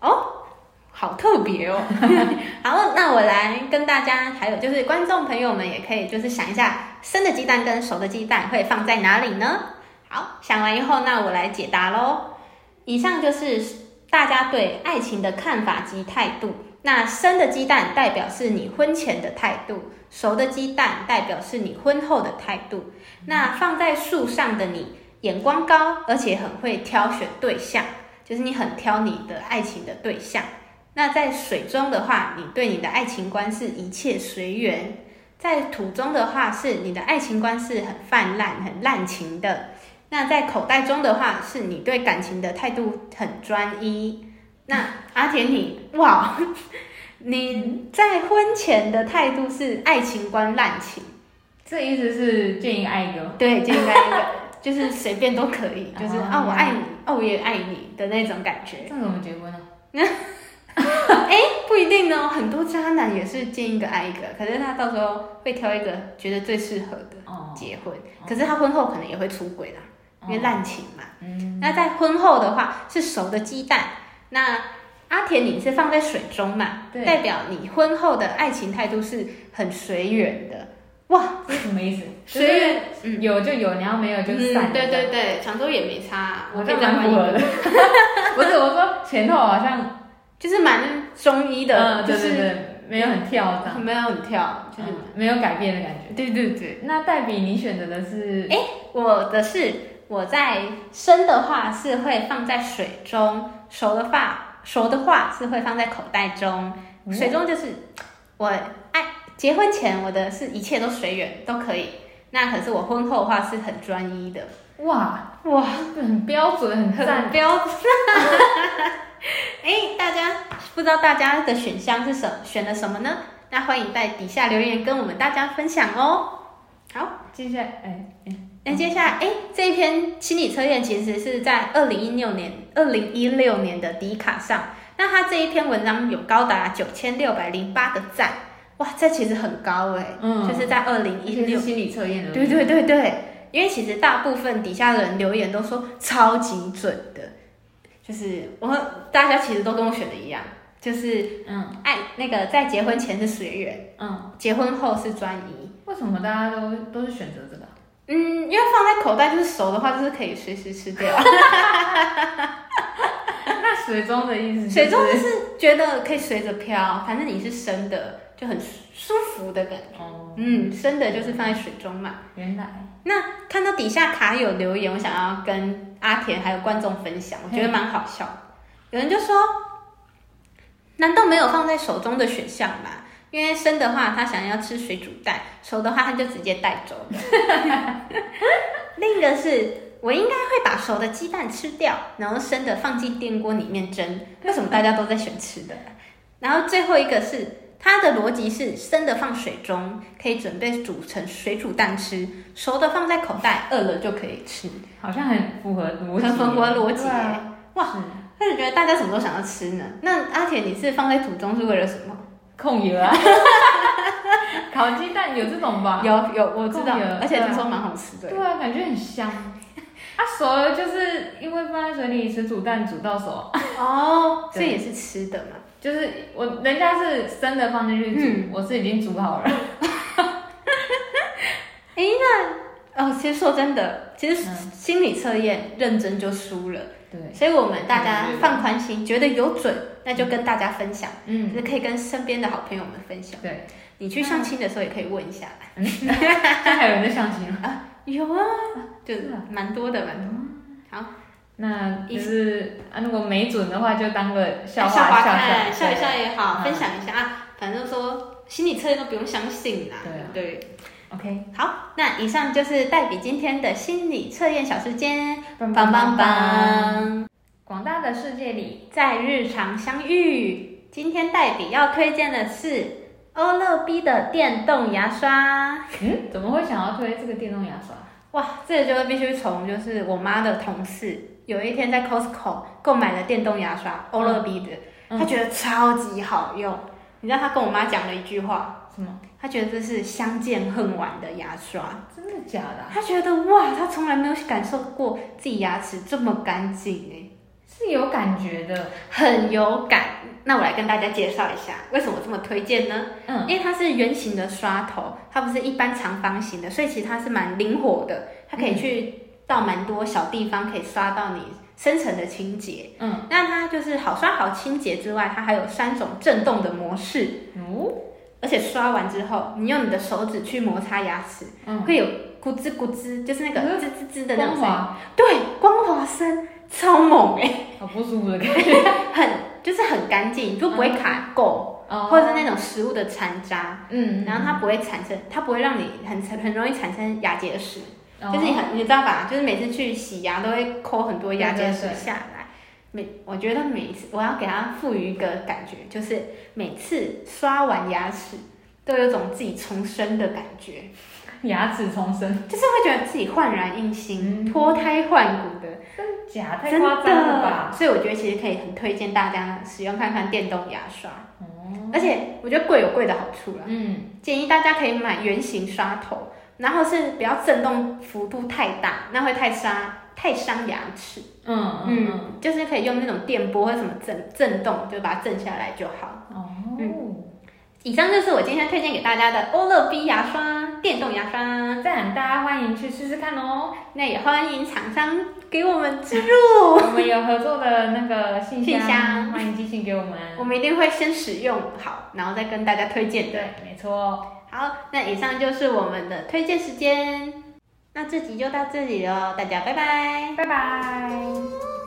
哦，好特别哦。[laughs] 好，那我来跟大家，还有就是观众朋友们也可以就是想一下，生的鸡蛋跟熟的鸡蛋会放在哪里呢？好，想完以后，那我来解答喽。以上就是大家对爱情的看法及态度。那生的鸡蛋代表是你婚前的态度，熟的鸡蛋代表是你婚后的态度。那放在树上的你，眼光高，而且很会挑选对象，就是你很挑你的爱情的对象。那在水中的话，你对你的爱情观是一切随缘；在土中的话，是你的爱情观是很泛滥、很滥情的。那在口袋中的话，是你对感情的态度很专一。那阿田你哇，[laughs] 你在婚前的态度是爱情观滥情，这意思是建议爱一个吗？对，就应该一个 [laughs] 就是随便都可以，就是哦啊我爱你，哦我也爱你的那种感觉。这样怎么结婚呢？[laughs] 哎，不一定哦，很多渣男也是见一个爱一个，可是他到时候会挑一个觉得最适合的哦，结婚，可是他婚后可能也会出轨啦，因为滥情嘛。嗯，那在婚后的话是熟的鸡蛋，那阿田你是放在水中嘛，对代表你婚后的爱情态度是很随缘的。哇，这什么意思？随缘，就是有就有，然后没有就散对对对，想说也没差，我可以这再换一个蛮符合的。[laughs] 不是，我说前后好像，就是蛮中医的，嗯，就是对对对，没有很跳的，没有很跳，就是、嗯没有改变的感觉。对对对。那黛比，你选择的是？哎我的是我在生的话是会放在水中，熟的话熟的话是会放在口袋中。嗯水中就是我爱结婚前我的是一切都随缘都可以，那可是我婚后的话是很专一的。哇哇，很标准，很。标准。[laughs] 哎，大家不知道大家的选项是什选了什么呢？那欢迎在底下留言跟我们大家分享哦。好。接下来，哎哎，那接下来，哎，这一篇心理测验其实是在二零一六年、二零一六年的迪卡上。那他这一篇文章有高达九千六百零八个赞，哇，这其实很高哎，嗯就是在二零一六。心理测验的。对对对对，因为其实大部分底下的人留言都说超级准的，就是我大家其实都跟我选的一样，就是嗯爱那个在结婚前是随缘，嗯，结婚后是专一。为什么大家都都是选择这个？嗯，因为放在口袋就是熟的话，就是可以随时吃掉。[laughs] 那水中的意思就是？水中就是觉得可以随着飘，反正你是生的，就很舒服的感觉。哦，嗯，生的就是放在水中嘛。原来那看到底下卡友留言，我想要跟阿田还有观众分享，我觉得蛮好笑的。有人就说，难道没有放在手中的选项吗？因为生的话，他想要吃水煮蛋；熟的话，他就直接带走了。[laughs] 另一个是我应该会把熟的鸡蛋吃掉，然后生的放进电锅里面蒸。为什么大家都在选吃的？然后最后一个是它的逻辑是生的放水中，可以准备煮成水煮蛋吃；熟的放在口袋，饿了就可以吃。好像很符合逻辑，很符合逻辑对啊哇是但是觉得大家什么都想要吃呢？那阿田，你是放在煮中是为了什么？控油啊，[laughs] 烤鸡蛋有这种吧？有有，我知道，而且听说蛮好吃的。对啊，感觉很香。啊，熟了就是因为放在水里吃煮蛋煮到熟，哦，[laughs] 这也是吃的嘛？就是我人家是生的放进去煮，嗯我是已经煮好了。[laughs] 哎，那哦，其实说真的，其实嗯心理测验认真就输了，对，所以我们大家放宽心，觉得有准，那就跟大家分享，就嗯，是可以跟身边的好朋友们分享。对，你去相亲的时候也可以问一下。[laughs] 现在还有人在相亲啊？有啊，就蛮多的，蛮多。好，那就是啊，如果没准的话，就当个笑笑话笑看，笑一笑也好，嗯分享一下啊。反正说心理测验都不用相信啦。对啊对。OK，好，那以上就是黛比今天的心理测验小时间，棒棒棒！棒，广大的世界里，在日常相遇。今天黛比要推荐的是欧乐 B 的电动牙刷。嗯，怎么会想要推这个电动牙刷？哇，这个就必须从就是我妈的同事有一天在 Costco 购买了电动牙刷，欧乐 B 的，嗯他觉得超级好用。你知道她跟我妈讲了一句话，什么？她觉得这是相见恨晚的牙刷。真的假的啊、他觉得哇，她从来没有感受过自己牙齿这么干净哎，是有感觉的。很有感。那我来跟大家介绍一下，为什么我这么推荐呢？嗯，因为它是圆形的刷头，它不是一般长方形的，所以其实它是蛮灵活的，它可以去到蛮多小地方，可以刷到你深层的清洁。嗯，那它就是好刷好清洁之外，它还有三种震动的模式，哦，而且刷完之后，你用你的手指去摩擦牙齿，嗯，会有咕吱咕吱，就是那个嗯。吱吱吱的那种声对，光滑声超猛哎、好不舒服的感觉。[laughs] 很就是很干净，就不会卡垢，哦或者是那种食物的残渣，嗯，然后它不会产生，它不会让你很很容易产生牙结石，哦就是你很你知道吧？就是每次去洗牙都会抠很多牙结石下来。每我觉得每一次我要给它赋予一个感觉，就是每次刷完牙齿都有种自己重生的感觉，[laughs] 牙齿重生，就是会觉得自己焕然一新、嗯脱胎换骨的。真假？太真夸张了吧？所以我觉得其实可以很推荐大家使用看看电动牙刷，哦，而且我觉得贵有贵的好处啦，嗯，建议大家可以买圆形刷头，然后是不要震动幅度太大，那会太伤太伤牙齿。嗯嗯嗯，就是可以用那种电波或什么震震动，就把它震下来就好。哦，以上就是我今天推荐给大家的欧乐 B 牙刷，电动牙刷。赞，大家欢迎去试试看哦。那也欢迎厂商给我们植入，我们有合作的那个信信箱欢迎寄信给我们。[laughs] 我们一定会先使用好，然后再跟大家推荐的。对，没错。好，那以上就是我们的推荐时间，那这集就到这里了，大家拜拜。拜拜。